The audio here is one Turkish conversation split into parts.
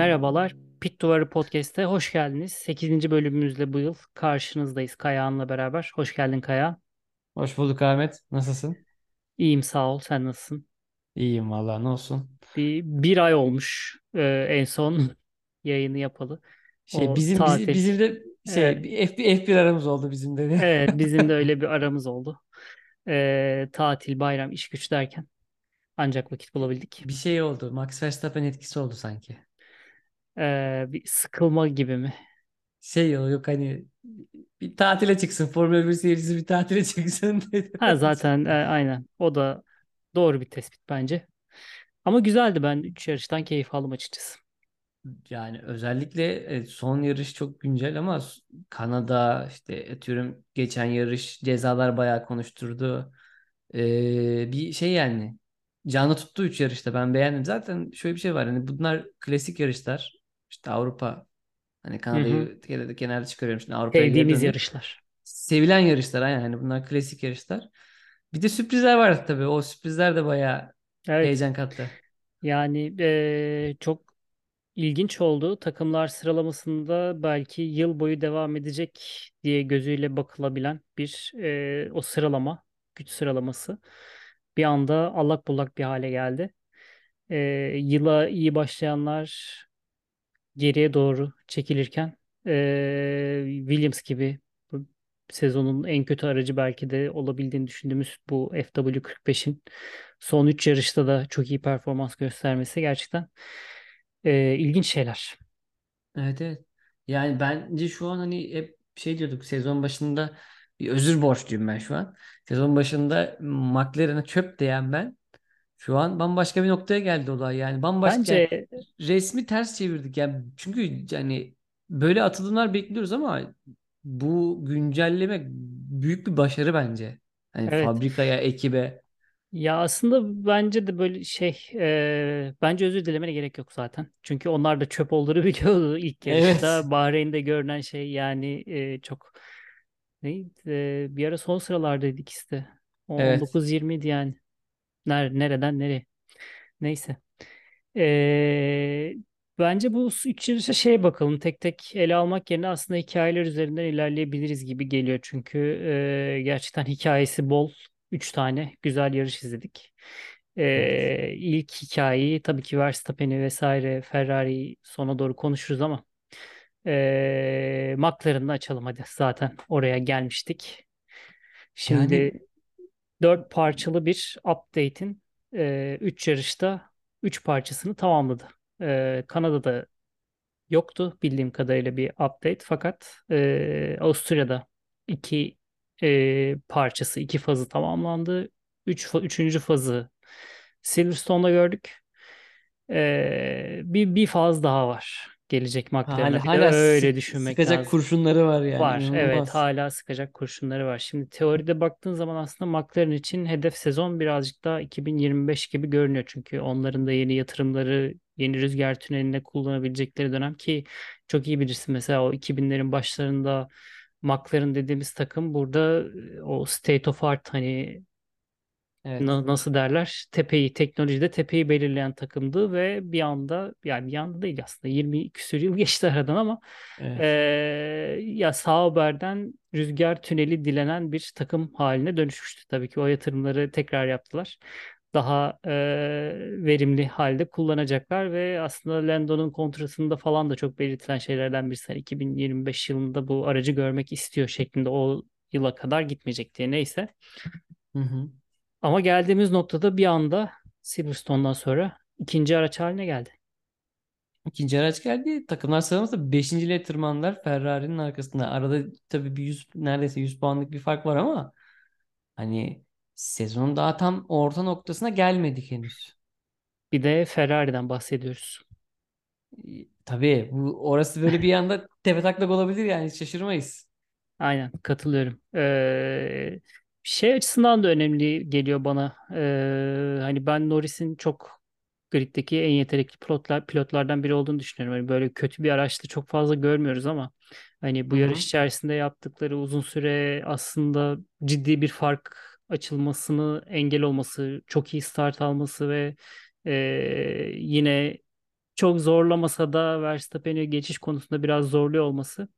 Merhabalar, Pit Duvarı Podcast'e hoş geldiniz. 8. bölümümüzle bu yıl karşınızdayız Kayağan'la beraber. Hoş geldin Kaya. Hoş bulduk Ahmet. Nasılsın? İyiyim sağ ol, sen nasılsın? İyiyim vallahi ne olsun. Bir, bir ay olmuş e, en son yayını yapalı. Şey O bizim bizim, tatil. bizim de şey Evet, bir F1, F1 aramız oldu bizim de. evet bizim de öyle bir aramız oldu. E, tatil, bayram, iş güç derken ancak vakit bulabildik. Bir şey oldu. Max Verstappen etkisi oldu sanki. E, bir sıkılma gibi mi? Şey yok, yok hani bir tatile çıksın. Formula 1 seyircisi bir tatile çıksın. Ha zaten e, aynen o da doğru bir tespit bence. Ama güzeldi ben 3 yarıştan keyif aldım açıkçası. Yani özellikle e, son yarış çok güncel ama Kanada işte atıyorum geçen yarış cezalar bayağı konuşturdu. Ee, bir şey yani canlı tuttu 3 yarışta ben beğendim. Zaten şöyle bir şey var hani bunlar klasik yarışlar. İşte Avrupa hani. Kanada'yı genelde kenarda çıkarıyorum şimdi Avrupa'ya Sevdiğimiz yarışlar. Sevilen yarışlar aynen hani bunlar klasik yarışlar. Bir de sürprizler var tabii. O sürprizler de bayağı Evet. heyecan kattı. Yani eee, çok ilginç oldu. Takımlar sıralamasında belki yıl boyu devam edecek diye gözüyle bakılabilen bir eee, o sıralama, güç sıralaması bir anda allak bullak bir hale geldi. Eee, yıla iyi başlayanlar geriye doğru çekilirken eee, Williams gibi sezonun en kötü aracı belki de olabildiğini düşündüğümüz bu FW45'in son 3 yarışta da çok iyi performans göstermesi gerçekten eee, ilginç şeyler. Evet evet. Yani bence şu an hani hep şey diyorduk sezon başında bir özür borçluyum ben şu an. Sezon başında McLaren'a çöp diyen ben şu an bambaşka bir noktaya geldi olay. Yani bambaşka Bence resmi ters çevirdik. Yani çünkü yani böyle atılımlar bekliyoruz ama bu güncelleme büyük bir başarı bence. Hani evet fabrikaya, ekibe. ya aslında bence de böyle şey eee, bence özür dilemene gerek yok zaten. Çünkü onlar da çöp olduğunu biliyordu ilk Evet. yarışta. Bahreyn'de görünen şey yani eee, çok neydi? Eee, bir ara son sıralardaydı ikisi de. O Evet. 19-20 idi yani. Ner nereden nereye? Neyse. Ee, bence bu üç yarışa şeye bakalım. Tek tek ele almak yerine aslında hikayeler üzerinden ilerleyebiliriz gibi geliyor. Çünkü e, gerçekten hikayesi bol. Üç tane güzel yarış izledik. Evet. Ee, ilk hikayeyi tabii ki Verstappen'i vesaire Ferrari'yi sona doğru konuşuruz ama e, McLaren'ı açalım hadi. Zaten oraya gelmiştik. Yani Şimdi dört parçalı bir update'in 3 yarışta 3 parçasını tamamladı. E, Kanada'da yoktu bildiğim kadarıyla bir update fakat e, Avusturya'da iki e, parçası, iki fazı tamamlandı. Üç, üçüncü fazı Silverstone'da gördük. E, bir, bir faz daha var gelecek McLaren'a. hala hala öyle düşünmek sıkacak lazım. kurşunları var yani Var. Evet, inanılmaz. hala sıkacak kurşunları var. Şimdi teoride baktığın zaman aslında McLaren için hedef sezon birazcık daha 2025 gibi görünüyor. Çünkü onların da yeni yatırımları, yeni rüzgar tünelinde kullanabilecekleri dönem ki çok iyi bilirsin. Mesela o 2000'lerin başlarında McLaren dediğimiz takım burada e, o state of art hani Evet. na- nasıl derler tepeyi teknolojide tepeyi belirleyen takımdı ve bir anda yani bir anda değil aslında 20 küsur yıl geçti aradan ama Evet. ya Sauber'den rüzgar tüneli dilenen bir takım haline dönüşmüştü. Tabii ki o yatırımları tekrar yaptılar. Daha eee, verimli halde kullanacaklar ve aslında Lando'nun kontratında falan da çok belirtilen şeylerden birisi. Hani 2025 yılında bu aracı görmek istiyor şeklinde o yıla kadar gitmeyecek diye neyse. Hı hı. Ama geldiğimiz noktada bir anda Silverstone'dan sonra ikinci araç haline geldi. İkinci araç geldi. Takımlar sıralamasında beşinciliğe tırmandılar Ferrari'nin arkasında. Arada tabii bir 100 neredeyse 100 puanlık bir fark var ama hani sezonun daha tam orta noktasına gelmedik henüz. Bir de Ferrari'den bahsediyoruz. Tabii bu orası böyle bir anda tepetaklak olabilir yani hiç şaşırmayız. Aynen katılıyorum. Ee, şey açısından da önemli geliyor bana. Ee, hani ben Norris'in çok griddeki en yetenekli pilotlar, pilotlardan biri olduğunu düşünüyorum. Hani böyle kötü bir araçta çok fazla görmüyoruz ama hani bu yarış hı. içerisinde yaptıkları uzun süre aslında ciddi bir fark açılmasını engel olması, çok iyi start alması ve ee, yine çok zorlamasa da Verstappen'i geçiş konusunda biraz zorluyor olması.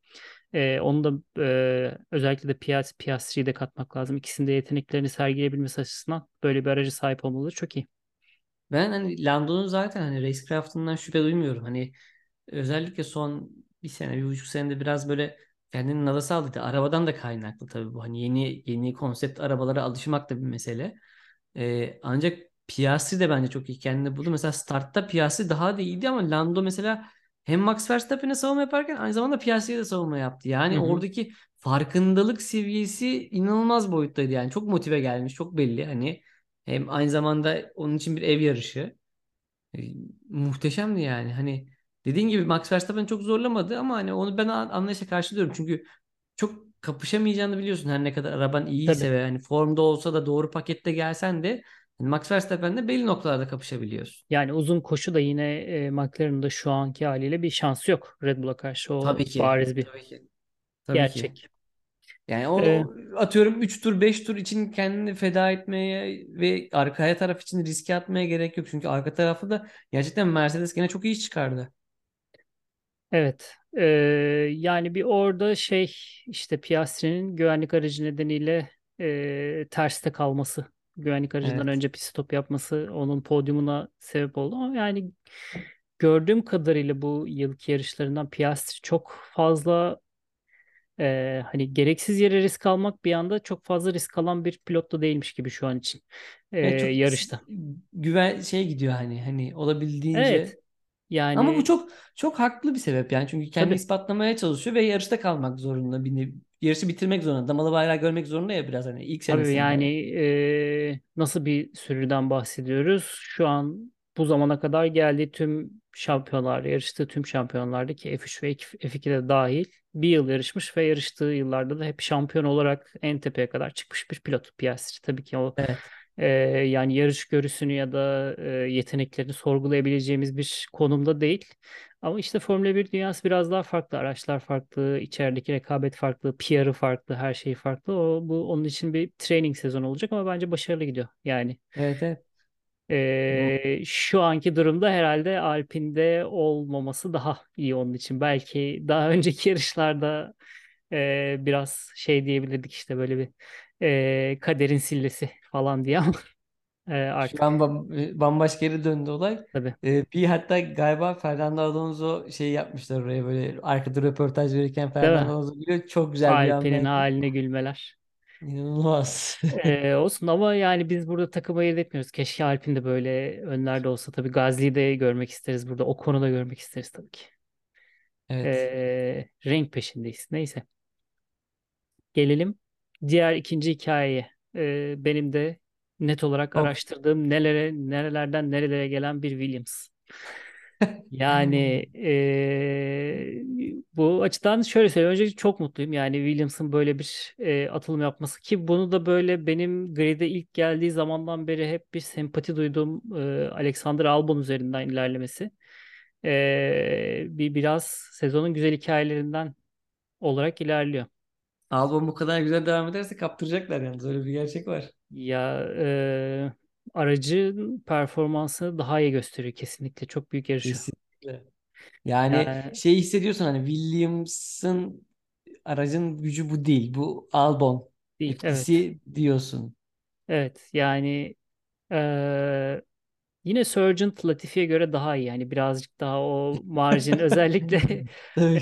E, onu da e, özellikle de Piastri, Piastri'yi de katmak lazım. İkisinin de yeteneklerini sergileyebilmesi açısından böyle bir aracı sahip olmaları çok iyi. Ben hani Lando'nun zaten hani racecraft'ından şüphe duymuyorum. Hani özellikle son bir sene, bir buçuk senede biraz böyle kendini nadasa aldı. Arabadan da kaynaklı tabii bu. Hani yeni yeni konsept arabalara alışmak da bir mesele. Ee, ancak Piastri de bence çok iyi kendini buldu. Mesela startta Piastri daha da iyiydi ama Lando mesela hem Max Verstappen'e savunma yaparken aynı zamanda Piastri'ye de savunma yaptı. Yani hı. oradaki farkındalık seviyesi inanılmaz boyuttaydı. Yani çok motive gelmiş, çok belli. Hani hem aynı zamanda onun için bir ev yarışı. E, muhteşemdi yani. Hani dediğin gibi Max Verstappen çok zorlamadı ama hani onu ben an- anlayışla karşılıyorum. Çünkü çok kapışamayacağını biliyorsun her ne kadar araban Tabii. iyiyse ve hani formda olsa da doğru pakette gelsen de hani Max Verstappen'le belli noktalarda kapışabiliyorsun. Yani uzun koşu da yine e, McLaren'ın da şu anki haliyle bir şansı yok Red Bull'a karşı. O Tabii ki. bariz bir Tabii ki. Tabii ki. gerçek. Yani o, E, o atıyorum 3 tur 5 tur için kendini feda etmeye ve arkaya taraf için riske atmaya gerek yok. Çünkü arka tarafı da gerçekten Mercedes gene çok iyi iş çıkardı. evet. E, yani bir orada şey işte Piastri'nin güvenlik aracı nedeniyle e, terste kalması. Güvenlik aracından Evet. önce pit stop yapması onun podyumuna sebep oldu. Ama yani gördüğüm kadarıyla bu yılki yarışlarından Piastri çok fazla e, hani gereksiz yere risk almak bir anda çok fazla risk alan bir pilot da değilmiş gibi şu an için e, Evet yarışta. güven şey gidiyor hani hani Evet olabildiğince ama bu yani çok çok haklı bir sebep yani çünkü kendini tabii ispatlamaya çalışıyor ve yarışta kalmak zorunda bir yarışı bitirmek zorunda damalı bayrağı görmek zorunda ya biraz hani ilk tabii yani senesinde. e, nasıl bir sürüden bahsediyoruz? Şu an bu zamana kadar geldiği tüm şampiyonlar, yarıştığı tüm şampiyonlarda ki F3 ve F2'de dahil bir yıl yarışmış ve yarıştığı yıllarda da hep şampiyon olarak en tepeye kadar çıkmış bir pilot Piastri. Tabii ki o Evet. Ee, yani yarış görüsünü ya da e, yeteneklerini sorgulayabileceğimiz bir konumda değil. Ama işte Formula bir dünyası biraz daha farklı. Araçlar farklı, içerideki rekabet farklı, PR'ı farklı, her şey farklı. O, bu onun için bir training sezonu olacak ama bence başarılı gidiyor. Yani Evet evet. Bu e, şu anki durumda herhalde Alpine'de olmaması daha iyi onun için. Belki daha önceki yarışlarda e, biraz şey diyebilirdik işte böyle bir e, kaderin sillesi falan diye ama e, şu an artık bam- bambaşka yere döndü olay. tabii. Ee, bir hatta galiba Fernando Alonso şey yapmışlar oraya böyle arkada röportaj verirken Değil Fernando mi? Alonso gülüyor. Çok güzel bir Alpe'nin anlaydı. haline gülmeler. İnanılmaz. Ee, olsun ama yani biz burada takım ayırt etmiyoruz. Keşke Alpin de böyle önlerde olsa. Tabii Gazli'yi de görmek isteriz burada. O konuda görmek isteriz tabii ki. Evet. Ee, renk peşindeyiz. Neyse. Gelelim diğer ikinci hikayeye. Ee, benim de net olarak Of. araştırdığım nelere, nerelerden nerelere gelen bir Williams. Yani eee, bu açıdan şöyle söyleyeyim. Öncelikle çok mutluyum. Yani Williams'ın böyle bir eee, atılım yapması ki bunu da böyle benim grid'e ilk geldiği zamandan beri hep bir sempati duyduğum eee, Alexander Albon üzerinden ilerlemesi. Eee, bir biraz sezonun güzel hikayelerinden olarak ilerliyor. Album bu kadar güzel devam ederse kaptıracaklar yalnız öyle bir gerçek var. Ya eee aracın performansını daha iyi gösteriyor kesinlikle. Çok büyük yarışı. Kesinlikle. Yani Yani şey hissediyorsun hani Williams'ın aracın gücü bu değil. Bu Albon değil. Evet. etkisi diyorsun. Evet. Yani Ee, yine Sargent Latifi'ye göre daha iyi. Yani birazcık daha o marjin özellikle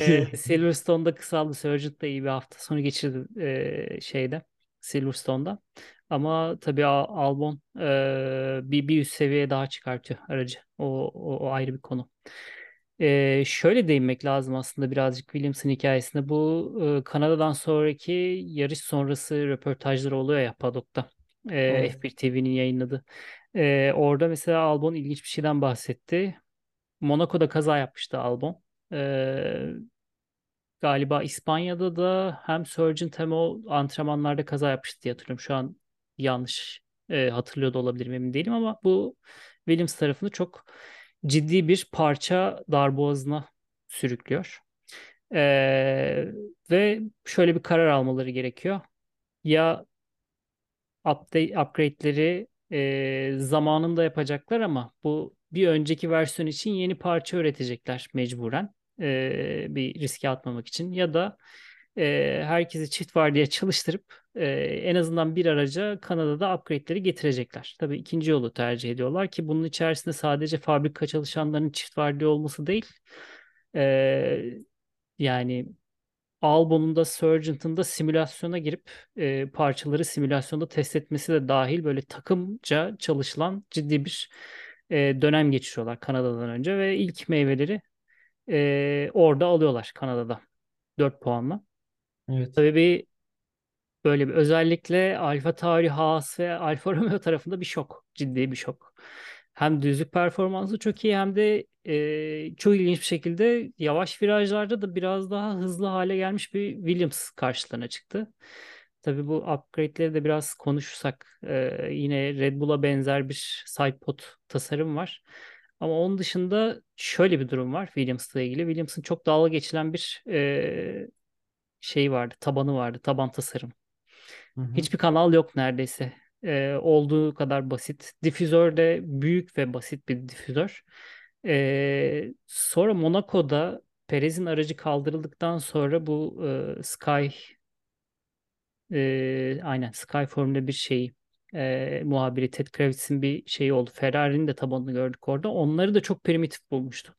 e. Silverstone'da kısaldı. Sargent da iyi bir hafta sonu geçirdi e, şeyde Silverstone'da. Ama tabii Al- Albon e, bir, bir üst seviyeye daha çıkartıyor aracı. O, o, o ayrı bir konu. E, şöyle değinmek lazım aslında birazcık Williams'ın hikayesinde. Bu e, Kanada'dan sonraki yarış sonrası röportajları oluyor ya paddock'ta. E, Evet. F1 TV'nin yayınladığı. Ee, orada mesela Albon ilginç bir şeyden bahsetti. Monaco'da kaza yapmıştı Albon. Ee, galiba İspanya'da da hem Sargent hem o antrenmanlarda kaza yapmıştı diye hatırlıyorum. Şu an yanlış e, hatırlıyor da olabilirim emin değilim ama bu Williams tarafını çok ciddi bir parça darboğazına sürüklüyor. Ee, ve şöyle bir karar almaları gerekiyor. Ya update, upgrade'leri e, zamanında yapacaklar ama bu bir önceki versiyon için yeni parça üretecekler mecburen. Ee, bir riske atmamak için ya da e, herkesi çift vardiya çalıştırıp e, en azından bir araca Kanada'da upgrade'leri getirecekler. Tabii ikinci yolu tercih ediyorlar ki bunun içerisinde sadece fabrika çalışanlarının çift vardiya olması değil. e, yani Albon'un da Sargent'ın da simülasyona girip e, parçaları simülasyonda test etmesi de dahil böyle takımca çalışılan ciddi bir e, dönem geçiriyorlar Kanada'dan önce ve ilk meyveleri e, orada alıyorlar Kanada'da 4 puanla. Evet. Tabii bir böyle bir özellikle Alfa Tauri, Haas ve Alfa Romeo tarafında bir şok. Ciddi bir şok. Hem düzlük performansı çok iyi hem de e, çok ilginç bir şekilde yavaş virajlarda da biraz daha hızlı hale gelmiş bir Williams karşılarına çıktı. Tabii bu upgrade'leri de biraz konuşursak e, yine Red Bull'a benzer bir sidepod tasarım var. Ama onun dışında şöyle bir durum var Williams'la ilgili. Williams'ın çok dalga geçilen bir e, şey vardı, tabanı vardı, taban tasarım. Hı hı. Hiçbir kanal yok neredeyse. Ee, olduğu kadar basit. Difüzör de büyük ve basit bir difüzör. Ee, sonra Monaco'da Perez'in aracı kaldırıldıktan sonra bu e, Sky e, aynen Sky Formula bir şeyi e, muhabiri Ted Kravitz'in bir şeyi oldu. Ferrari'nin de tabanını gördük orada. Onları da çok primitif bulmuştu.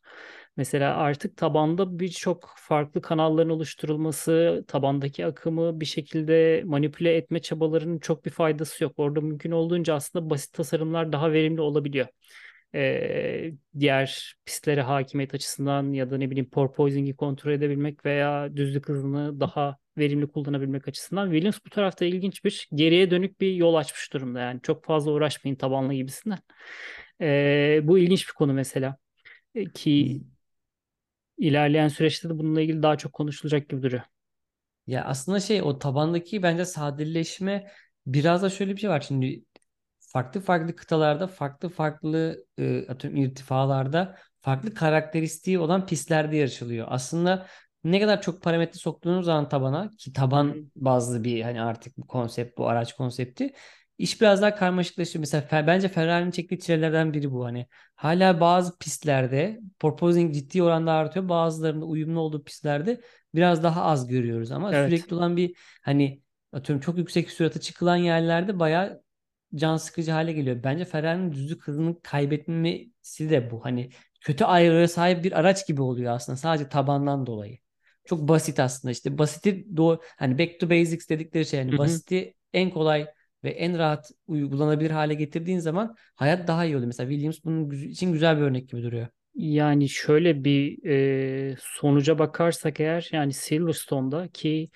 Mesela artık tabanda birçok farklı kanalların oluşturulması, tabandaki akımı bir şekilde manipüle etme çabalarının çok bir faydası yok. Orada mümkün olduğunca aslında basit tasarımlar daha verimli olabiliyor. Ee, diğer pistlere hakimiyet açısından ya da ne bileyim porpoising'i kontrol edebilmek veya düzlük hızını daha verimli kullanabilmek açısından Williams bu tarafta ilginç bir geriye dönük bir yol açmış durumda yani çok fazla uğraşmayın tabanla gibisinden. Ee, bu ilginç bir konu mesela ki ilerleyen süreçte de bununla ilgili daha çok konuşulacak gibi duruyor. Ya aslında şey o tabandaki bence sadeleşme biraz da şöyle bir şey var. Şimdi farklı farklı kıtalarda farklı farklı e, atıyorum irtifalarda farklı karakteristiği olan pistlerde yarışılıyor. Aslında ne kadar çok parametre soktuğunuz zaman tabana ki taban bazlı bir hani artık bu konsept bu araç konsepti iş biraz daha karmaşıklaşıyor. Mesela bence Ferrari'nin çektiği çilelerden biri bu hani. Hala bazı pistlerde porpoising ciddi oranda artıyor. Bazılarında uyumlu olduğu pistlerde biraz daha az görüyoruz ama Evet. sürekli olan bir hani atıyorum çok yüksek sürate çıkılan yerlerde bayağı can sıkıcı hale geliyor. Bence Ferrari'nin düzlük hızını kaybetmesi de bu. Hani kötü ayarlara sahip bir araç gibi oluyor aslında sadece tabandan dolayı. Çok basit aslında işte basiti doğru hani back to basics dedikleri şey yani basiti en kolay ve en rahat uygulanabilir hale getirdiğin zaman hayat daha iyi oluyor. Mesela Williams bunun için güzel bir örnek gibi duruyor. Yani şöyle bir e, sonuca bakarsak eğer yani Silverstone'da ki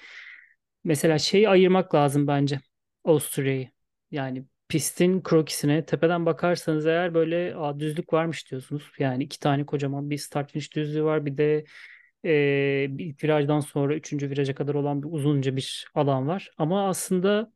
mesela şeyi ayırmak lazım bence Avusturya'yı. Yani pistin krokisine tepeden bakarsanız eğer böyle Aa, düzlük varmış diyorsunuz. Yani iki tane kocaman bir start finish düzlüğü var. Bir de e, ilk virajdan sonra üçüncü viraja kadar olan bir uzunca bir alan var. Ama aslında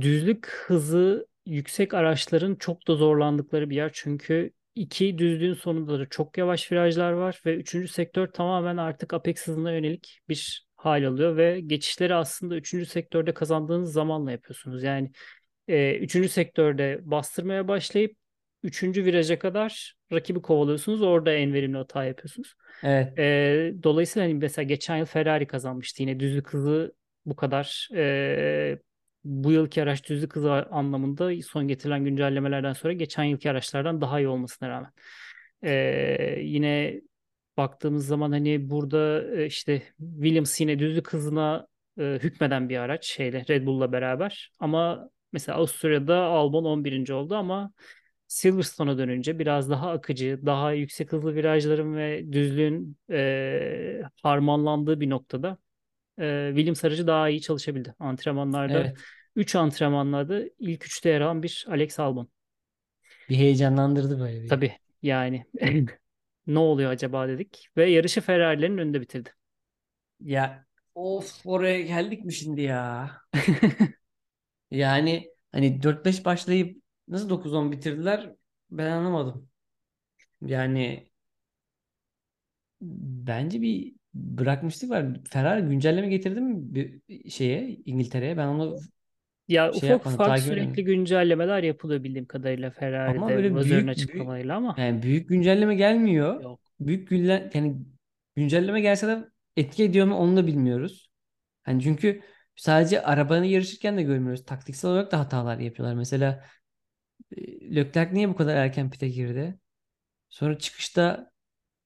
Düzlük hızı yüksek araçların çok da zorlandıkları bir yer. Çünkü iki düzlüğün sonunda da çok yavaş virajlar var ve üçüncü sektör tamamen artık apex hızına yönelik bir hal alıyor ve geçişleri aslında üçüncü sektörde kazandığınız zamanla yapıyorsunuz. Yani e, üçüncü sektörde bastırmaya başlayıp üçüncü viraja kadar rakibi kovalıyorsunuz. Orada en verimli hata yapıyorsunuz. Evet. E, dolayısıyla hani mesela geçen yıl Ferrari kazanmıştı. Yine düzlük hızı bu kadar e, bu yılki araç düzlük hızı anlamında son getirilen güncellemelerden sonra geçen yılki araçlardan daha iyi olmasına rağmen. E, yine baktığımız zaman hani burada e, işte Williams yine düzlük hızına e, hükmeden bir araç şeyle Red Bull'la beraber ama mesela Avusturya'da Albon 11. oldu ama Silverstone'a dönünce biraz daha akıcı, daha yüksek hızlı virajların ve düzlüğün e, harmanlandığı bir noktada e, Williams aracı daha iyi çalışabildi. Antrenmanlarda Evet. 3 antrenmanlarda ilk üçte yer alan bir Alex Albon. Bir heyecanlandırdı böyle bir. Tabii yani ne oluyor acaba dedik ve yarışı Ferrari'lerin önünde bitirdi. Ya of oraya geldik mi şimdi ya? Yani hani dört beş başlayıp nasıl dokuz on bitirdiler ben anlamadım. Yani bence bir bırakmışlık var. Ferrari güncelleme getirdi mi bir şeye İngiltere'ye? Ben onu Ya şey ufak ufak sürekli güncellemeler yapılıyor bildiğim kadarıyla Ama Ferrari'de böyle Vassör'ün büyük büyük açıklamalarıyla ama yani büyük güncelleme gelmiyor. yok. Büyük gülle yani güncelleme gelse de etki ediyor mu onu da bilmiyoruz. Hani çünkü sadece arabanı yarışırken de görmüyoruz. Taktiksel olarak da hatalar yapıyorlar. Mesela e, Leclerc niye bu kadar erken pite girdi? Sonra çıkışta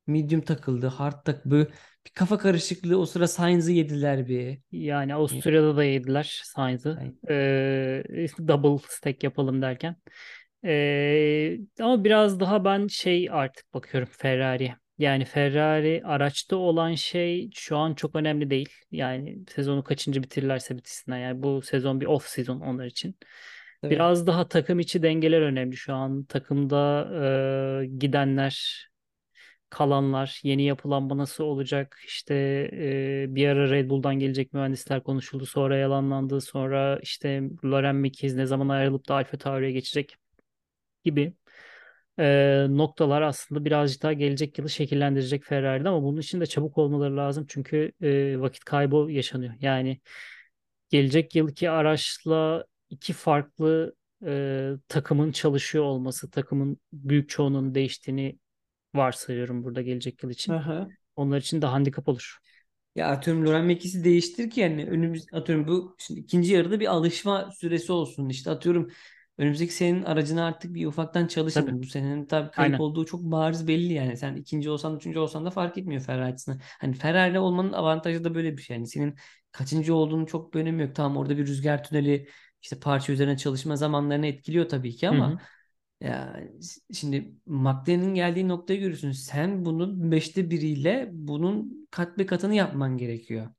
medium takıldı, hard tak böyle bir kafa karışıklığı o sıra Sainz'ı yediler bir. Yani Avusturya'da da yediler Sainz'ı. Ee, double stack yapalım derken. Ee, ama biraz daha ben şey artık bakıyorum Ferrari'ye. Yani Ferrari araçta olan şey şu an çok önemli değil. Yani sezonu kaçıncı bitirirlerse bitirsinler. Yani bu sezon bir off sezon onlar için. tabii. Biraz daha takım içi dengeler önemli şu an. Takımda e, gidenler kalanlar, yeni yapılanma nasıl olacak? İşte e, bir ara Red Bull'dan gelecek mühendisler konuşuldu, sonra yalanlandı, sonra işte Loren Mekies ne zaman ayrılıp da AlphaTauri'ye geçecek gibi e, noktalar aslında birazcık daha gelecek yılı şekillendirecek Ferrari'de ama bunun için de çabuk olmaları lazım çünkü e, vakit kaybı yaşanıyor. Yani gelecek yılki araçla iki farklı e, takımın çalışıyor olması, takımın büyük çoğunun değiştiğini varsayıyorum burada gelecek yıl için. Aha. Onlar için de handikap olur. Ya atıyorum Loren Mekis'i değiştir ki yani önümüz atıyorum bu şimdi ikinci yarıda bir alışma süresi olsun. İşte atıyorum önümüzdeki senin aracına artık bir ufaktan Tabii. çalışın. Bu senenin tabii kayıp Aynen. olduğu çok bariz belli yani. Sen ikinci olsan üçüncü olsan da fark etmiyor Ferrari açısından. Hani Ferrari olmanın avantajı da böyle bir şey. Yani senin kaçıncı olduğunu çok bir önemi yok. Tamam orada bir rüzgar tüneli işte parça üzerine çalışma zamanlarını etkiliyor tabii ki ama hı. Ya şimdi McLaren'in geldiği noktayı görüyorsun. Sen bunun beşte biriyle bunun kat be katını yapman gerekiyor.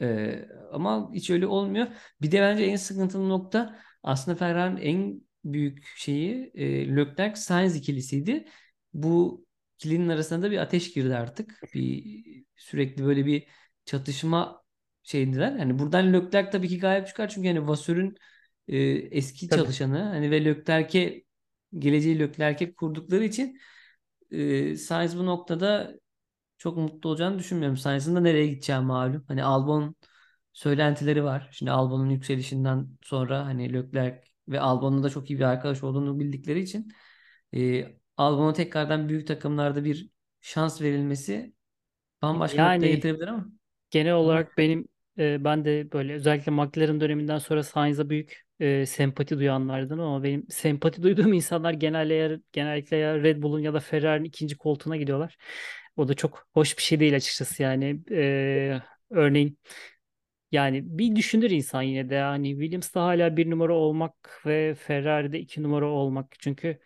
Ee, ama hiç öyle olmuyor. Bir de bence en sıkıntılı nokta aslında Ferrari'nin en büyük şeyi e, Leclerc Sainz ikilisiydi. Bu ikilinin arasında da bir ateş girdi artık. Bir sürekli böyle bir çatışma şeyindeler. Yani buradan Leclerc tabii ki galip çıkar çünkü yani Vassör'ün e, eski Tabii. çalışanı hani ve Leclerc'e geleceği Leclerc'e kurdukları için e, Sainz bu noktada çok mutlu olacağını düşünmüyorum. Sainz'ın da nereye gideceği malum. Hani Albon söylentileri var. Şimdi Albon'un yükselişinden sonra hani Leclerc ve Albon'un da çok iyi bir arkadaş olduğunu bildikleri için e, Albon'a tekrardan büyük takımlarda bir şans verilmesi bambaşka noktaya Yani getirebilir ama genel olarak benim e, ben de böyle özellikle McLaren döneminden sonra Sainz'a büyük e, sempati duyanlardan ama benim sempati duyduğum insanlar genelde ya, genellikle ya Red Bull'un ya da Ferrari'nin ikinci koltuğuna gidiyorlar. O da çok hoş bir şey değil açıkçası yani. E, örneğin yani bir düşünür insan yine de yani Williams'ta hala bir numara olmak ve Ferrari'de iki numara olmak. Çünkü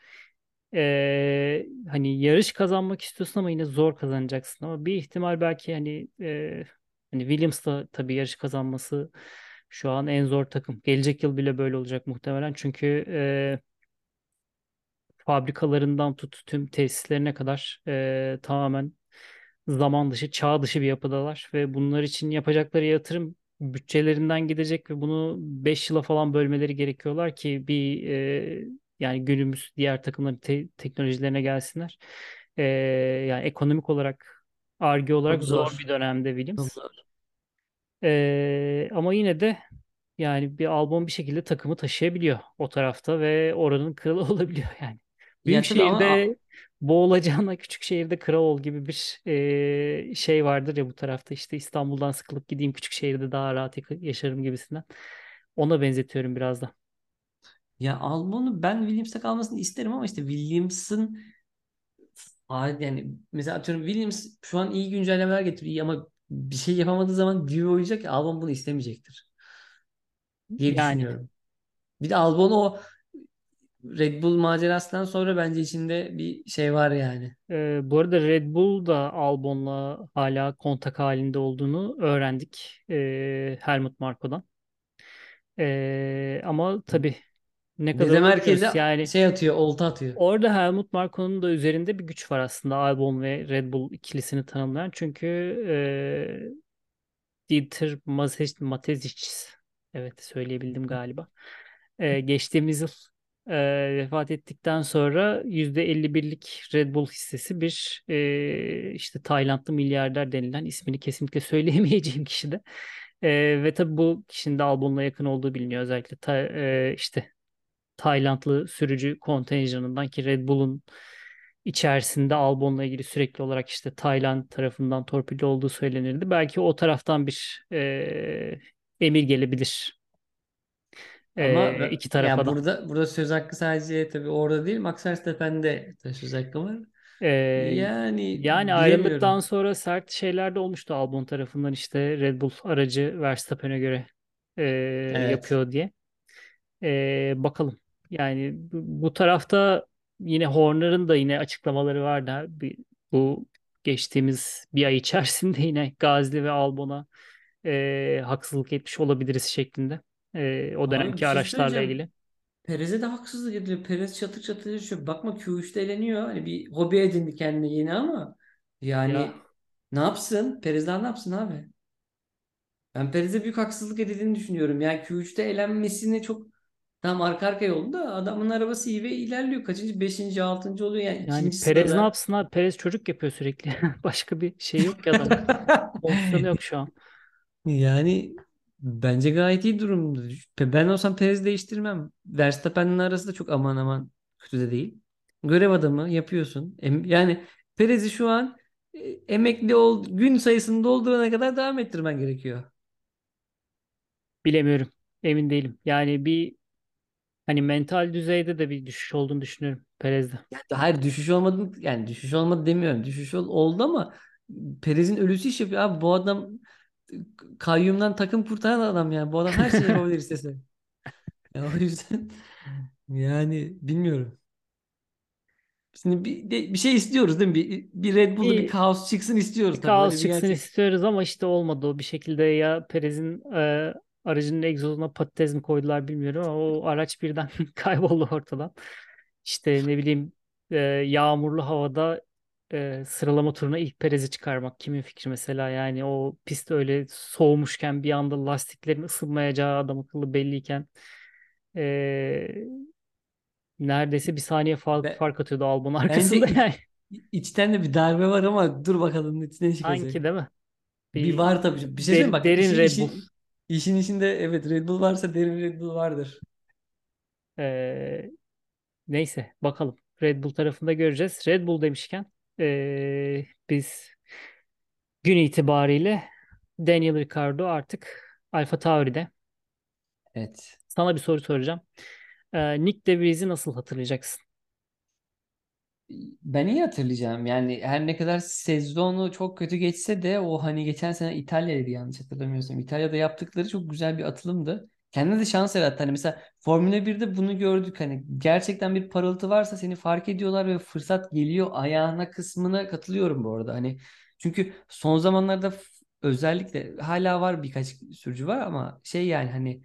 Ee, hani yarış kazanmak istiyorsun ama yine zor kazanacaksın. Ama bir ihtimal belki hani e, hani Williams da tabii yarış kazanması şu an en zor takım. Gelecek yıl bile böyle olacak muhtemelen. Çünkü e, fabrikalarından tut tüm tesislerine kadar e, tamamen zaman dışı, çağ dışı bir yapıdalar ve bunlar için yapacakları yatırım bütçelerinden gidecek ve bunu 5 yıla falan bölmeleri gerekiyorlar ki bir e, yani günümüz diğer takımların te- teknolojilerine gelsinler. E, yani ekonomik olarak, Ar-Ge olarak zor zor. bir dönemde Williams. zor. E, ama yine de yani bir Albon bir şekilde takımı taşıyabiliyor o tarafta ve oranın kralı olabiliyor yani. Büyük Ya tabii ama şehirde boğulacağına küçük şehirde kral ol gibi bir e, şey vardır ya bu tarafta işte İstanbul'dan sıkılıp gideyim küçük şehirde daha rahat yaşarım gibisinden. Ona benzetiyorum biraz da. ya Albon'u ben Williams'ta kalmasını isterim ama işte Williams'ın yani mesela atıyorum Williams şu an iyi güncellemeler getiriyor ama bir şey yapamadığı zaman gibi oynayacak ki Albon bunu istemeyecektir diye Yani düşünüyorum. Bir de Albon o Red Bull macerasından sonra bence içinde bir şey var yani. e, bu arada Red Bull da Albon'la hala kontak halinde olduğunu öğrendik e, Helmut Marko'dan. E, ama tabii ne kadar herkese bilmiyoruz. Yani şey atıyor, olta atıyor. Orada Helmut Marko'nun da üzerinde bir güç var aslında Albon ve Red Bull ikilisini tanımlayan. Çünkü e, Dieter Mateschitz, evet söyleyebildim galiba. E, geçtiğimiz yıl e, vefat ettikten sonra %51'lik Red Bull hissesi bir e, işte Taylandlı milyarder denilen ismini kesinlikle söyleyemeyeceğim kişi de ve tabii bu kişinin de Albon'la yakın olduğu biliniyor. Özellikle ta- e, işte Taylandlı sürücü kontenjanından ki Red Bull'un içerisinde Albon'la ilgili sürekli olarak işte Tayland tarafından torpilli olduğu söylenirdi. Belki o taraftan bir e, emir gelebilir Ama e, iki tarafa da. burada burada söz hakkı sadece tabii orada değil Max Verstappen'de de söz hakkı var. E, Yani yani ayrılıktan bilemiyorum. sonra sert şeyler de olmuştu Albon tarafından işte Red Bull aracı Verstappen'e göre e, Evet. yapıyor diye. E, bakalım. Yani bu, bu tarafta yine Horner'ın da yine açıklamaları vardı. Bir, bu geçtiğimiz bir ay içerisinde yine Gasly ve Albon'a e, haksızlık etmiş olabiliriz şeklinde. E, o Abi dönemki şey araçlarla ilgili. Perez'e de haksızlık ediliyor. Perez çatır çatır yaşıyor. Bakma Q3'te eğleniyor. Hani bir hobi edindi kendine yeni ama Ya yani ne yapsın? Perez daha ne yapsın abi? Ben Perez'e büyük haksızlık edildiğini düşünüyorum. Yani Q3'te elenmesini çok tam arka arkaya oldu da adamın arabası iyi ve ilerliyor. Kaçıncı? Beşinci, altıncı oluyor. Yani yani Perez ne sırada. yapsın abi? Perez çocuk yapıyor sürekli. Başka bir şey yok adamın. Pozisyonu yok şu an. Yani bence gayet iyi durumda. Ben olsam Perez değiştirmem. Verstappen'in arası da çok aman aman kötü de değil. Görev adamı yapıyorsun. Yani Perez'i şu an e, emekli ol gün sayısını doldurana kadar devam ettirmen gerekiyor. Bilemiyorum. Emin değilim. Yani bir hani mental düzeyde de bir düşüş olduğunu düşünüyorum Perez'de. Yani hayır düşüş olmadı yani düşüş olmadı demiyorum. Düşüş ol- oldu ama Perez'in ölüsü iş yapıyor. Abi bu adam kayyumdan takım kurtaran adam yani. Bu adam her şeyi yapabilir istese. Ya o yüzden yani bilmiyorum. Şimdi bir, de- bir şey istiyoruz değil mi? Bir, bir Red Bull'da bir Bir kaos çıksın istiyoruz Bir tabii. kaos Öyle bir çıksın gerçek. istiyoruz ama işte olmadı o bir şekilde ya Perez'in e, aracının egzozuna patates mi koydular bilmiyorum ama o araç birden kayboldu ortadan. İşte ne bileyim e, yağmurlu havada e, sıralama turuna ilk Perez'i çıkarmak kimin fikri mesela yani o pist öyle soğumuşken bir anda lastiklerin ısınmayacağı adam akıllı belliyken e, neredeyse bir saniye fark, Be- fark atıyordu Albon arkasında yani içten de bir darbe var ama dur bakalım içine çıkacak. sanki değil mi? Bir Bir var tabii. Bir şey der- bak. derin işin Red Bull. işin işin içinde evet Red Bull varsa derin Red Bull vardır. E, Neyse bakalım. Red Bull tarafında göreceğiz. Red Bull demişken eee, biz gün itibariyle Daniel Ricciardo artık Alfa Tauri'de. Evet. Sana bir soru soracağım. Eee, Nick De Vries'i nasıl hatırlayacaksın? Ben iyi hatırlayacağım. Yani her ne kadar sezonu çok kötü geçse de o hani geçen sene İtalya'ydı yanlış hatırlamıyorsam. İtalya'da yaptıkları çok güzel bir atılımdı. Kendine de şans yarattı. Hani mesela Formula 1'de bunu gördük. Hani gerçekten bir parıltı varsa seni fark ediyorlar ve fırsat geliyor ayağına kısmına katılıyorum bu arada. Hani çünkü son zamanlarda özellikle hala var birkaç sürücü var ama şey yani hani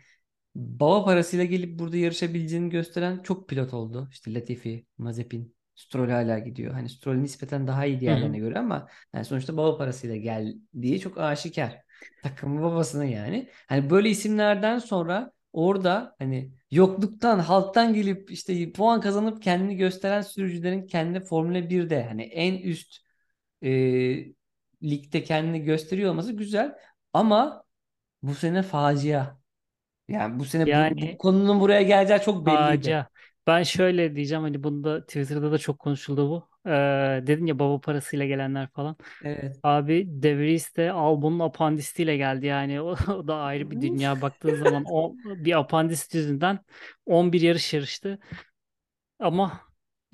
Baba parasıyla gelip burada yarışabileceğini gösteren çok pilot oldu. İşte Latifi, Mazepin, Stroll hala gidiyor. Hani Stroll nispeten daha iyi diğerlerine göre ama yani sonuçta baba parasıyla geldiği çok aşikar. Takımı babasının yani. Hani böyle isimlerden sonra orada hani yokluktan, halktan gelip işte puan kazanıp kendini gösteren sürücülerin kendi Formula 1'de hani en üst e, ligde kendini gösteriyor olması güzel. Ama bu sene facia. Yani bu sene bu, bu Yani konunun buraya geleceği çok belliydi. facia. Ben şöyle diyeceğim hani bunda Twitter'da da çok konuşuldu bu. Eee dedin ya baba parasıyla gelenler falan. Evet. Abi De Vries de Albon'un apandistiyle geldi yani o, o da ayrı bir dünya baktığın zaman o bir apandist yüzünden 11 yarış yarıştı ama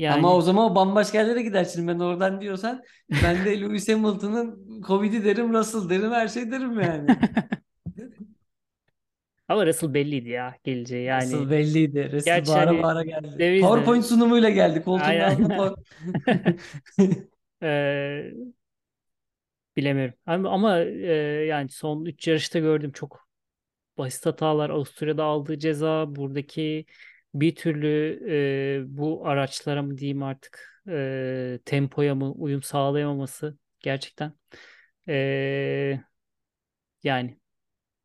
Ama o zaman o bambaşka yerlere gider. Şimdi ben oradan diyorsan ben de Lewis Hamilton'ın Covid'i derim, Russell derim, her şey derim yani. ama Russell belliydi ya geleceği Russell yani belliydi. Russell gerçi bağıra hani bağıra geldi. De PowerPoint sunumuyla geldi. Altında aynen power... Eee, bilemiyorum ama, ama eee, yani son 3 yarışta gördüm çok basit hatalar Avusturya'da aldığı ceza buradaki bir türlü e, bu araçlara mı diyeyim artık e, tempoya mı uyum sağlayamaması gerçekten e, yani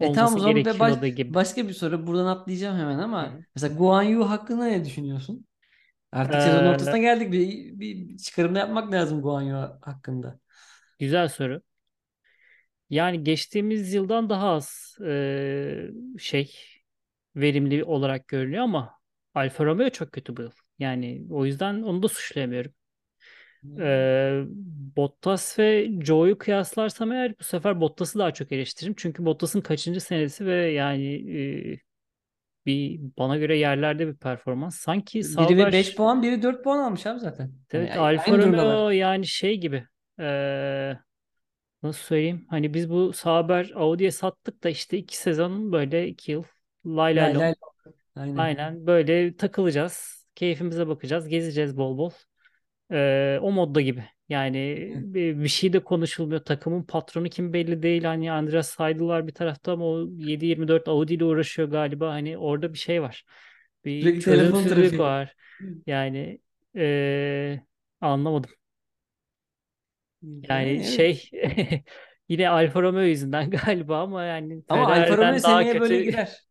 E tamam o olması zaman be- baş, gerekiyordu gibi. başka bir soru. Buradan atlayacağım hemen ama hı. mesela Guan Yu hakkında ne düşünüyorsun? Artık sezon E, ortasına geldik. Bir, bir çıkarım yapmak lazım Guan Yu hakkında. güzel soru. Yani geçtiğimiz yıldan daha az e, şey verimli olarak görünüyor ama Alfa Romeo çok kötü bu yıl. Yani o yüzden onu da suçlayamıyorum. E, Bottas ve Zhou'yu kıyaslarsam eğer bu sefer Bottas'ı daha çok eleştiririm. Çünkü Bottas'ın kaçıncı senesi ve yani e, bir bana göre yerlerde bir performans. Sanki Biri ve 5 Sauber puan, biri 4 puan almış abi zaten. Yani evet Alfa aynı durumdalar. Romeo yani şey gibi e, nasıl söyleyeyim? Hani biz bu Sauber Audi'ye sattık da işte iki sezon böyle iki yıl lay lay Lay lay. Aynen. Aynen böyle takılacağız. Keyfimize bakacağız. Gezeceğiz bol bol. Ee, o modda gibi. Yani bir, bir şey de konuşulmuyor. Takımın patronu kim belli değil. Hani Andreas var bir tarafta ama o 7-24 Audi ile uğraşıyor galiba. Hani orada bir şey var. Bir Sürekli telefon trafiği. var. Yani ee, anlamadım. Yani evet. şey yine Alfa Romeo yüzünden galiba ama yani Ama Alfa Romeo Ferrari'den daha seneye böyle kötü. girer.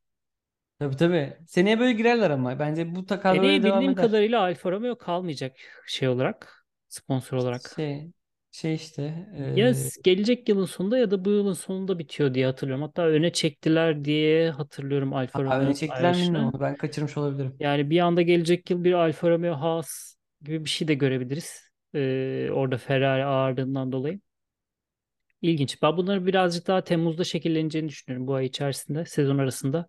Tabii tabii. Seneye böyle girerler ama. Bence bu takar böyle Seneye devam bildiğim eder. kadarıyla Alfa Romeo kalmayacak şey olarak, sponsor olarak. Şey, şey işte. Ya eee s- gelecek yılın sonunda ya da bu yılın sonunda bitiyor diye hatırlıyorum. Hatta öne çektiler diye hatırlıyorum Alfa ha, öne çektiler mi bilmiyorum ayrışını. onu. Ben kaçırmış olabilirim. Yani bir anda gelecek yıl bir Alfa Romeo Haas gibi bir şey de görebiliriz. Ee, orada Ferrari ağırlığından dolayı. İlginç. Ben bunları birazcık daha Temmuz'da şekilleneceğini düşünüyorum bu ay içerisinde, sezon arasında.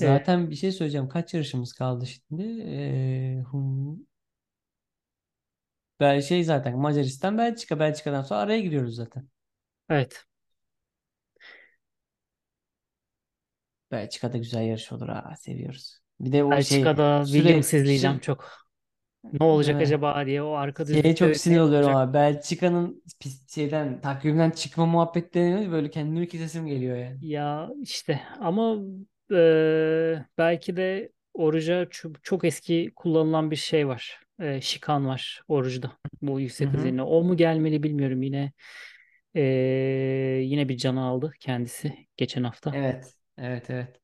Ee, Zaten bir şey söyleyeceğim. Kaç yarışımız kaldı şimdi? Hum, ben şey zaten Macaristan, Belçika. Belçika'dan sonra araya giriyoruz zaten. evet. Belçika'da güzel yarış olur ha. Seviyoruz. Bir de o şey Belçika'da Williams sürekli izleyeceğim çok. Ne olacak mi? acaba diye o arka Şeye çok düzlükte sinir ne oluyorum olacak? abi. Belçika'nın pist şeyden takvimden çıkma muhabbetlerini böyle kendimi kesesim geliyor yani. Ya işte ama e, belki de oruca ço- çok eski kullanılan bir şey var. E, şikan var oruçta. Bu yüksek hı. hızıyla. O mu gelmeli bilmiyorum yine. e, yine bir canı aldı kendisi geçen hafta. Evet. Evet evet.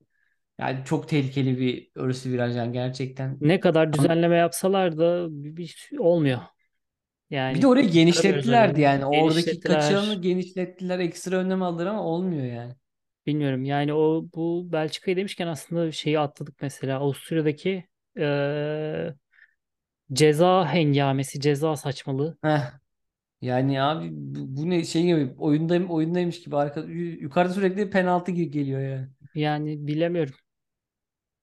Yani çok tehlikeli bir örüsü viraj yani gerçekten. Ne kadar düzenleme yapsalar da bir, bir olmuyor. bir de Yani orayı genişlettilerdi yani. Oradaki Genişlettiler. genişlettiler. Ekstra önlem aldılar ama olmuyor yani. Bilmiyorum. Yani o bu Belçika'yı demişken aslında şeyi atladık mesela. Avusturya'daki e, ceza hengamesi, ceza saçmalığı. Heh. Yani abi bu, bu ne şey gibi oyundayım oyundaymış gibi arka yu- yukarıda sürekli penaltı gibi geliyor yani. Yani bilemiyorum.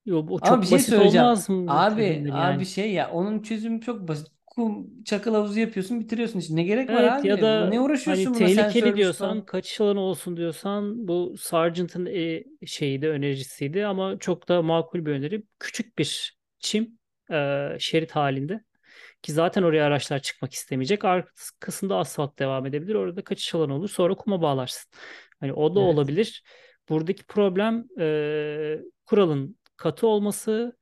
Yo, bu Ama bir çok şey basit söyleyeceğim. olmaz mı Abi abi yani? şey ya onun çözümü çok basit. Kum çakıl havuzu yapıyorsun bitiriyorsun işte. Ne gerek var Evet ya abi? Bu da ne hani uğraşıyorsun buna tehlikeli sensörmüş diyorsan, falan. kaçış alanı olsun diyorsan bu Sargent'ın e, şeyi de önerisiydi ama çok da makul bir öneri. Küçük bir çim e, şerit halinde ki zaten oraya araçlar çıkmak istemeyecek. Arkasında asfalt devam edebilir. Orada kaçış alanı olur. Sonra kuma bağlarsın. Hani o da Evet. olabilir. Buradaki problem e, kuralın katı olması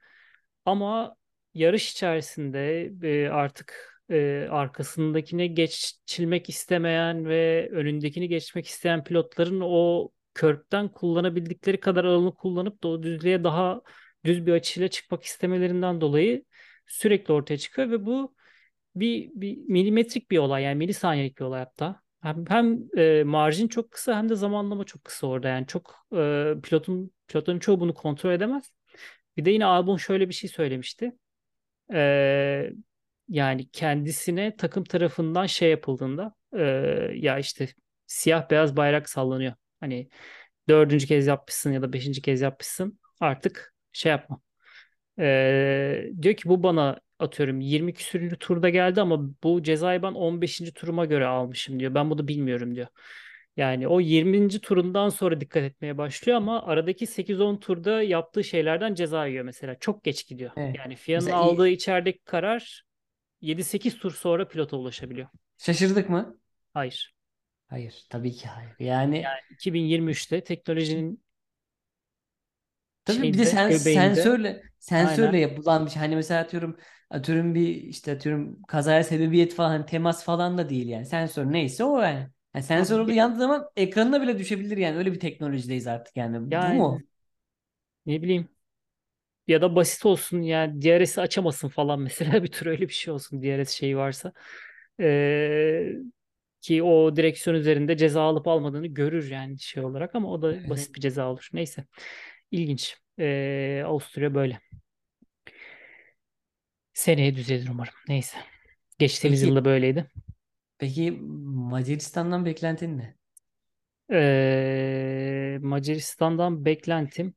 Ama yarış içerisinde e, artık e, arkasındakine geçilmek istemeyen ve önündekini geçmek isteyen pilotların o körpten kullanabildikleri kadar alanı kullanıp da o düzlüğe daha düz bir açıyla çıkmak istemelerinden dolayı sürekli ortaya çıkıyor ve bu bir, bir milimetrik bir olay yani milisaniyelik bir olay hatta. Hem, hem e, marjin çok kısa hem de zamanlama çok kısa orada yani çok e, pilotun pilotların çoğu bunu kontrol edemez. Bir de yine Albon şöyle bir şey söylemişti. Ee, yani kendisine takım tarafından şey yapıldığında e, ya işte siyah beyaz bayrak sallanıyor. Hani dördüncü kez yapmışsın ya da beşinci kez yapmışsın artık şey yapma. Ee, diyor ki bu bana atıyorum 20 küsürüncü turda geldi ama bu cezayı ben 15. turuma göre almışım diyor. Ben bunu bilmiyorum diyor. Yani o 20. turundan sonra dikkat etmeye başlıyor ama aradaki 8-10 turda yaptığı şeylerden ceza yiyor mesela. Çok geç gidiyor. Evet. Yani FIA'nın Mesela aldığı iyi- içerideki karar 7-8 tur sonra pilota ulaşabiliyor. şaşırdık mı? Hayır. Hayır. Tabii ki hayır. Yani Yani 2023'te teknolojinin Tabii bir de şeyinde, sen göbeğinde sensörle sensörle aynen. yapılan bir şey. Hani mesela atıyorum atıyorum bir işte atıyorum kazaya sebebiyet falan hani temas falan da değil yani. Sensör neyse o yani. Yani sensör orada yandığı zaman ekranına bile düşebilir yani. Öyle bir teknolojideyiz artık yani. Bu Yani mu? ne bileyim Ya da basit olsun yani DRS'i açamasın falan mesela bir tür öyle bir şey olsun DRS şeyi varsa. Ee, Ki o direksiyon üzerinde ceza alıp almadığını görür yani şey olarak ama o da basit bir ceza olur. Neyse. İlginç. Ee, Avusturya böyle. Seneye düzelir umarım. Neyse. Geçtiğimiz Peki yılda böyleydi. Peki Macaristan'dan beklentin ne? Ee, Macaristan'dan beklentim.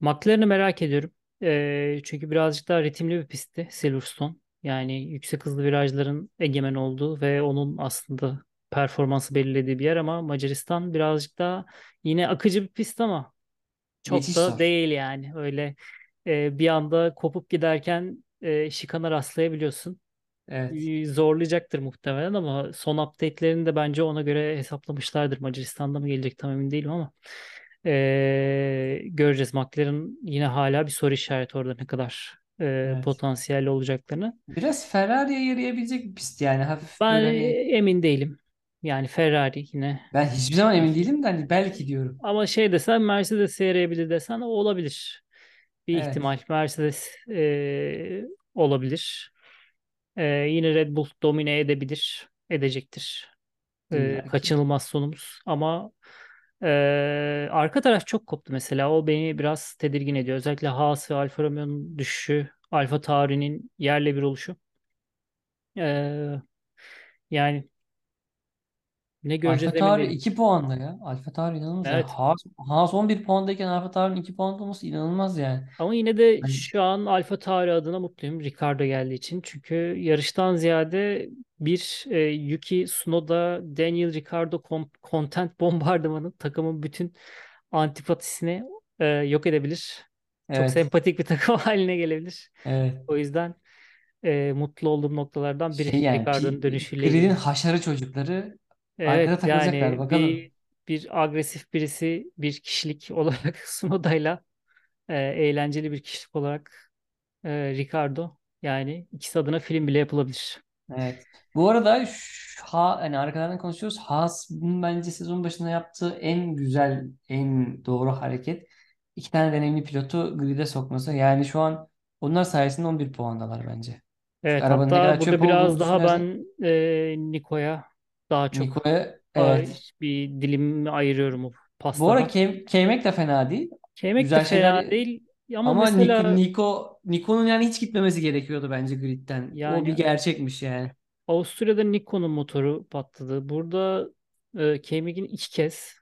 McLaren'ı merak ediyorum. Ee, çünkü birazcık daha ritimli bir pistti Silverstone. Yani yüksek hızlı virajların egemen olduğu ve onun aslında performansı belirlediği bir yer ama Macaristan birazcık daha yine akıcı bir pist ama çok Geçiş da zor. değil yani. Öyle e, bir anda kopup giderken e, şikana rastlayabiliyorsun. Evet. Zorlayacaktır muhtemelen ama son update'lerini de bence ona göre hesaplamışlardır. Macaristan'da mı gelecek tam emin değilim ama e, göreceğiz. McLaren yine hala bir soru işareti orada ne kadar e, Evet. potansiyelli olacaklarını. Biraz Ferrari'ye yarayabilecek bir pist yani hafif Ben böyle hani emin değilim. Yani Ferrari yine ben hiçbir zaman emin değilim de hani belki diyorum. Ama şey desen Mercedes yarayabilir desen o olabilir. Bir Evet. ihtimal Mercedes e, olabilir. E, yine Red Bull domine edebilir, edecektir. E, İlla ki. kaçınılmaz sonumuz. Ama e, arka taraf çok koptu mesela. O beni biraz tedirgin ediyor. Özellikle Haas ve Alfa Romeo'nun düşüşü, Alfa Tauri'nin yerle bir oluşu. E, yani ne Alfa göreceğiz emin Tauri değilim. 2 puanda ya. Alfa Tauri inanılmaz yani. Evet. Haas, Haas 11 puandayken Alfa Tauri'nin 2 puanda olması inanılmaz yani. Ama yine de Hani, şu an Alfa Tauri adına mutluyum Ricardo geldiği için. Çünkü yarıştan ziyade bir e, Yuki Tsunoda, Daniel Ricciardo kom- content bombardımanı takımın bütün antipatisini e, yok edebilir. Çok evet. sempatik bir takım haline gelebilir. Evet. O yüzden e, mutlu olduğum noktalardan biri Şey yani Ricardo'nun pi, dönüşüyle gridin ilgili. haşarı çocukları Evet arkada takılacaklar yani bakalım. bir bir agresif birisi bir kişilik olarak Tsunoda'yla e, eğlenceli bir kişilik olarak e, Ricardo. Yani ikisi adına film bile yapılabilir. Evet. Bu arada şu, ha, hani arkadan konuşuyoruz. Haas'ın bence sezon başında yaptığı en güzel, en doğru hareket iki tane deneyimli pilotu grid'e sokması. Yani şu an onlar sayesinde 11 puandalar bence. Çünkü Evet arabanın ne hatta kadar burada çöp olduğunu biraz daha ben e, Niko'ya daha çok Niko'ya evet. bir dilimi ayırıyorum o Bu ara pastadan. K- K-Mac de fena değil. Kaymak de Güzel fena şeyler değil ama ama mesela Nico Nico'nun yani hiç gitmemesi gerekiyordu bence grid'den. O bir yani gerçekmiş yani. Avusturya'da Niko'nun motoru patladı. Burada e, K-Mag'in iki kez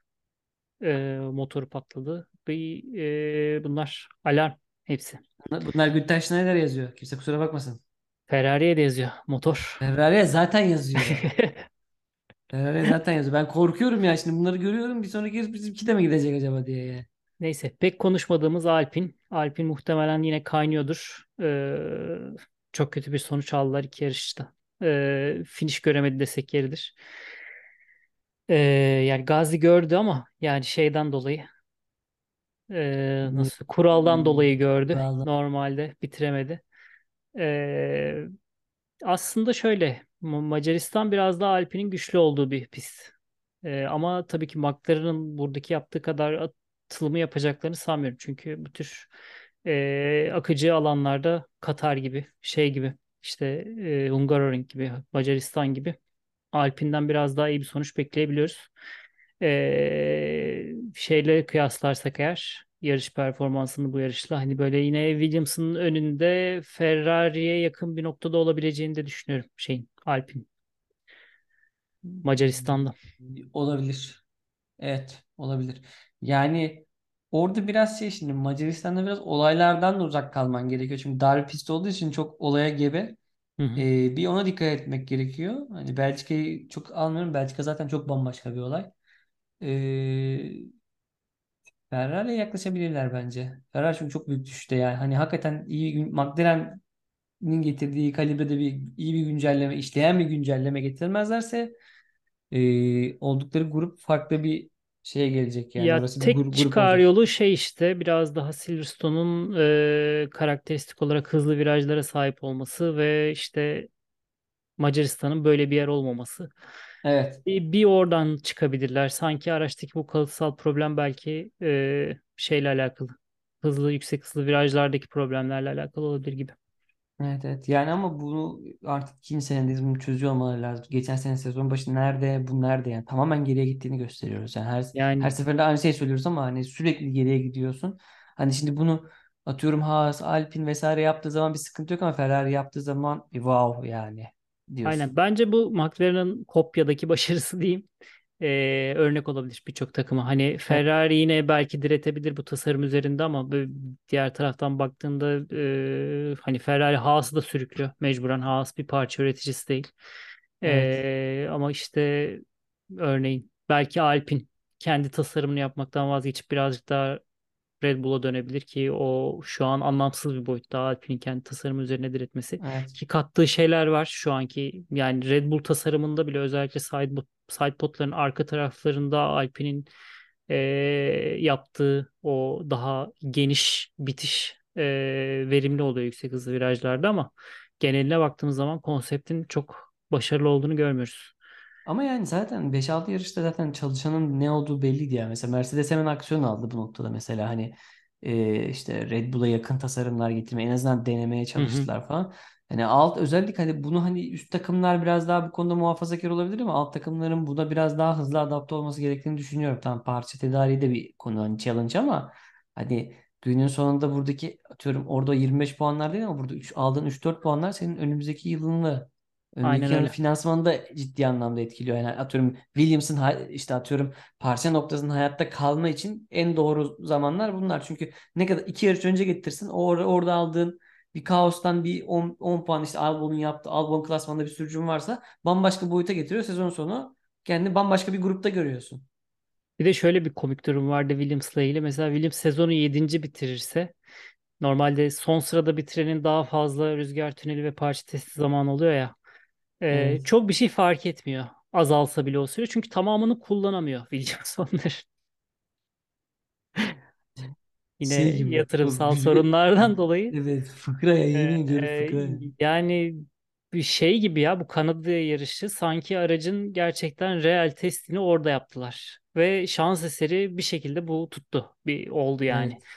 e, motoru patladı. Bir, e, bunlar alarm hepsi. Bunlar, bunlar Schneider yazıyor. Kimse kusura bakmasın. Ferrari'ye de yazıyor motor. Ferrari'ye zaten yazıyor. Ferrari zaten yazıyor. Ben korkuyorum ya şimdi bunları görüyorum. Bir sonraki yarış bizimki de mi gidecek acaba diye ya. Neyse pek konuşmadığımız Alpin. Alpin muhtemelen yine kaynıyordur. Ee, çok kötü bir sonuç aldılar iki yarışta. Ee, finish göremedi desek yeridir. Ee, yani Gazi gördü ama yani şeyden dolayı Hmm, nasıl kuraldan hmm, dolayı gördü. Vallahi. Normalde bitiremedi. Ee, aslında şöyle Macaristan biraz daha Alpin'in güçlü olduğu bir pist. Ee, ama tabii ki McLaren'ın buradaki yaptığı kadar atılımı yapacaklarını sanmıyorum. Çünkü bu tür e, akıcı alanlarda Katar gibi, şey gibi, işte e, Hungaroring gibi, Macaristan gibi Alpin'den biraz daha iyi bir sonuç bekleyebiliyoruz. Ee, şeyle kıyaslarsak eğer yarış performansını bu yarışla hani böyle yine Williams'ın önünde Ferrari'ye yakın bir noktada olabileceğini de düşünüyorum şeyin Alpin Macaristan'da. Olabilir. Evet, olabilir. Yani orada biraz şey şimdi Macaristan'da biraz olaylardan da uzak kalman gerekiyor. Çünkü dar pist olduğu için çok olaya gebe. Hı hı. Ee, bir ona dikkat etmek gerekiyor. Hani Belçika'yı çok almıyorum. Belçika zaten çok bambaşka bir olay. Ee, Ferrari'ye yaklaşabilirler bence. Ferrari çünkü çok büyük düşüşte yani. Hani hakikaten iyi gün McLaren'in getirdiği kalibrede bir iyi bir güncelleme, işleyen bir güncelleme getirmezlerse e, oldukları grup farklı bir şeye gelecek yani. Ya Orası bir tek grup, grup çıkar olacak. yolu şey işte biraz daha Silverstone'un e, karakteristik olarak hızlı virajlara sahip olması ve işte Macaristan'ın böyle bir yer olmaması. Evet. Bir, bir oradan çıkabilirler. Sanki araçtaki bu kalıtsal problem belki e, şeyle alakalı. Hızlı, yüksek hızlı virajlardaki problemlerle alakalı olabilir gibi. Evet evet. Yani ama bunu artık ikinci senedeyiz. Bunu çözüyor olmaları lazım. Geçen sene sezon başı nerede, bu nerede yani. Tamamen geriye gittiğini gösteriyoruz. Yani her, her Yani seferinde aynı şeyi söylüyoruz ama hani sürekli geriye gidiyorsun. Hani şimdi bunu atıyorum Haas, Alpine vesaire yaptığı zaman bir sıkıntı yok ama Ferrari yaptığı zaman bir wow yani aynen. diyorsun. Bence bu McLaren'ın kopyadaki başarısı diyeyim. Ee, örnek olabilir birçok takıma. Hani. Ferrari yine belki diretebilir bu tasarım üzerinde ama diğer taraftan baktığında e, hani Ferrari Haas'ı da sürüklüyor. Mecburen Haas bir parça üreticisi değil. Evet. Ee, ama işte örneğin belki Alpine kendi tasarımını yapmaktan vazgeçip birazcık daha Red Bull'a dönebilir ki o şu an anlamsız bir boyutta Alpine'in kendi tasarımı üzerine diretmesi. Evet. Ki kattığı şeyler var şu anki yani Red Bull tasarımında bile özellikle side, side podların arka taraflarında Alpine'in e, yaptığı o daha geniş bitiş e, verimli oluyor yüksek hızlı virajlarda ama geneline baktığımız zaman konseptin çok başarılı olduğunu görmüyoruz. Ama yani zaten beş altı yarışta zaten çalışanın ne olduğu belliydi ya. Mesela Mercedes hemen aksiyon aldı bu noktada mesela hani e, işte Red Bull'a yakın tasarımlar getirme en azından denemeye Hı hı. çalıştılar falan. Hani alt özellik hani bunu hani üst takımlar biraz daha bu konuda muhafazakar olabilir ama alt takımların buna biraz daha hızlı adapte olması gerektiğini düşünüyorum. Tamam parça tedariği de bir konu hani challenge ama hani günün sonunda buradaki atıyorum orada 25 puanlar değil ama burada 3, aldığın 3-4 puanlar senin önümüzdeki yılını Aynen Önümüzdeki yılın finansmanı da ciddi anlamda etkiliyor. Yani atıyorum Williams'ın işte atıyorum parça noktasının hayatta kalma için en doğru zamanlar bunlar. Çünkü ne kadar iki yarış önce getirsin orada, orada aldığın bir kaostan bir 10, 10 puan işte Albon'un yaptığı Albon klasmanında bir sürücün varsa bambaşka boyuta getiriyor. Sezon sonu kendini bambaşka bir grupta görüyorsun. Bir de şöyle bir komik durum vardı Williams'la ilgili. Mesela Williams sezonu yedinci bitirirse normalde son sırada bitirenin daha fazla rüzgar tüneli ve parça testi zamanı oluyor ya. e, Evet. çok bir şey fark etmiyor. Azalsa bile o süre. Çünkü tamamını kullanamıyor Williams onları. Yine Şey gibi yatırımsal sorunlardan dolayı. Evet fıkra ya E, yemin ediyorum e, fıkra. ya. yani bir şey gibi ya bu Kanada yarışı sanki aracın gerçekten real testini orada yaptılar. Ve şans eseri bir şekilde bu tuttu. Bir oldu yani. Evet.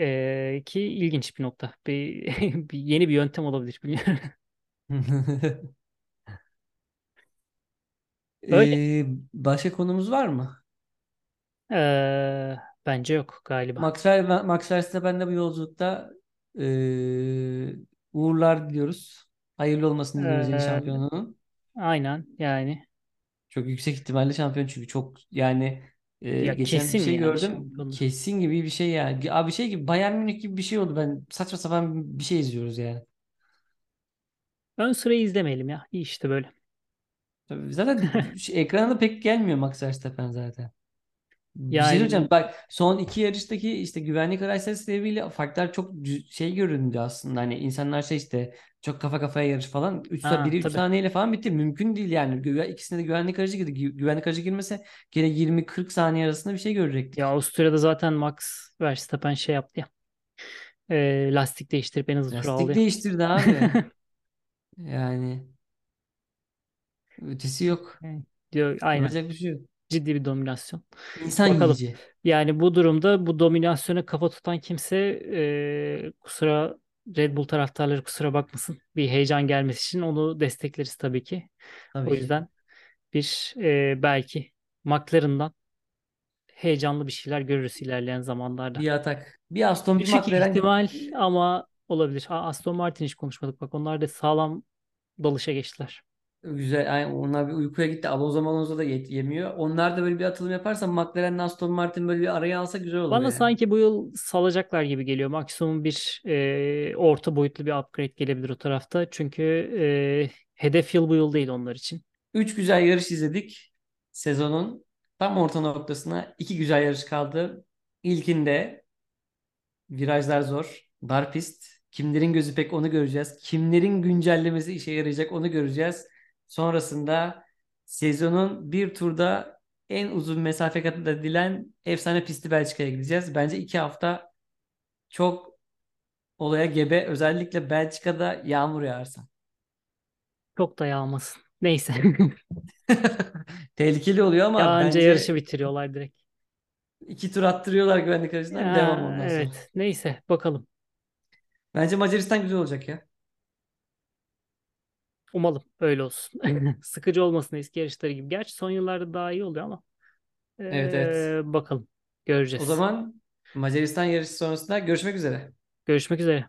Ee, ki ilginç bir nokta. Bir, bir yeni bir yöntem olabilir bilmiyorum. Öyle. Ee, başka konumuz var mı? Ee, bence yok galiba. Max, Ver- Max Verstappen de bu yolculukta eee, uğurlar diliyoruz. Hayırlı olmasını diliyoruz yeni Ee, şampiyonluğunun. aynen yani. Çok yüksek ihtimalle şampiyon çünkü çok yani eee, Ya geçen bir kesin şey yani gördüm. şampiyonluğu. Kesin gibi bir şey yani. Abi şey gibi Bayern Münih gibi bir şey oldu. Ben saçma sapan bir şey izliyoruz yani. Ön sırayı izlemeyelim ya. İyi işte böyle. Tabii Zaten şu ekrana da pek gelmiyor Max Verstappen zaten. Bir şey. Yani Bak son iki yarıştaki işte güvenlik araçları sebebiyle farklar çok şey göründü aslında. Hani insanlar şey işte çok kafa kafaya yarış falan. 3 ha biri 3 tabii. saniyeyle falan bitti. Mümkün değil yani. Güve, ikisinde de güvenlik aracı girdi. Gü- Güvenlik aracı girmese gene 20-40 saniye arasında bir şey Ya görecektik. Avusturya'da zaten Max Verstappen şey yaptı ya. Ee, lastik değiştirip en hızlı tur aldı Lastik ya. değiştirdi abi. Yani ötesi yok. Diyor, aynen. Yapacak bir şey yok. Ciddi bir dominasyon. İnsan Bakalım. yiyici. Yani bu durumda bu dominasyona kafa tutan kimse e, kusura Red Bull taraftarları kusura bakmasın. Bir heyecan gelmesi için onu destekleriz tabii ki. Tabii O yüzden bir e, belki McLaren'dan heyecanlı bir şeyler görürüz ilerleyen zamanlarda. Bir atak. Bir Aston bir Düşük McLaren ihtimal ama olabilir. Aa, Aston Martin hiç konuşmadık bak. Onlar da sağlam dalışa geçtiler. Güzel. Yani onlar bir uykuya gitti. Alonso Malonso da yet- yemiyor. Onlar da böyle bir atılım yaparsa McLaren'le Aston Martin böyle bir araya alsa güzel olur Bana yani. sanki bu yıl salacaklar gibi geliyor. Maksimum bir e, orta boyutlu bir upgrade gelebilir o tarafta. Çünkü e, hedef yıl bu yıl değil onlar için. Üç güzel yarış izledik. Sezonun tam orta noktasına iki güzel yarış kaldı. İlkinde virajlar zor. Dar pist. Kimlerin gözü pek onu göreceğiz. Kimlerin güncellemesi işe yarayacak onu göreceğiz. Sonrasında sezonun bir turda en uzun mesafe kat edilen efsane pisti Belçika'ya gideceğiz. Bence iki hafta çok olaya gebe. Özellikle Belçika'da yağmur yağarsa. Çok da yağmasın. Neyse. Tehlikeli oluyor ama Yağınca yarışı bence bitiriyorlar direkt. iki tur attırıyorlar güvenlik aracından devam ondan sonra. evet. Neyse bakalım. Bence Macaristan güzel olacak ya. Umalım öyle olsun. Sıkıcı olmasın eski yarışları gibi. Gerçi son yıllarda daha iyi oluyor ama Evet evet. ee, bakalım. O Göreceğiz. zaman Macaristan yarışı sonrasında görüşmek üzere. Görüşmek üzere.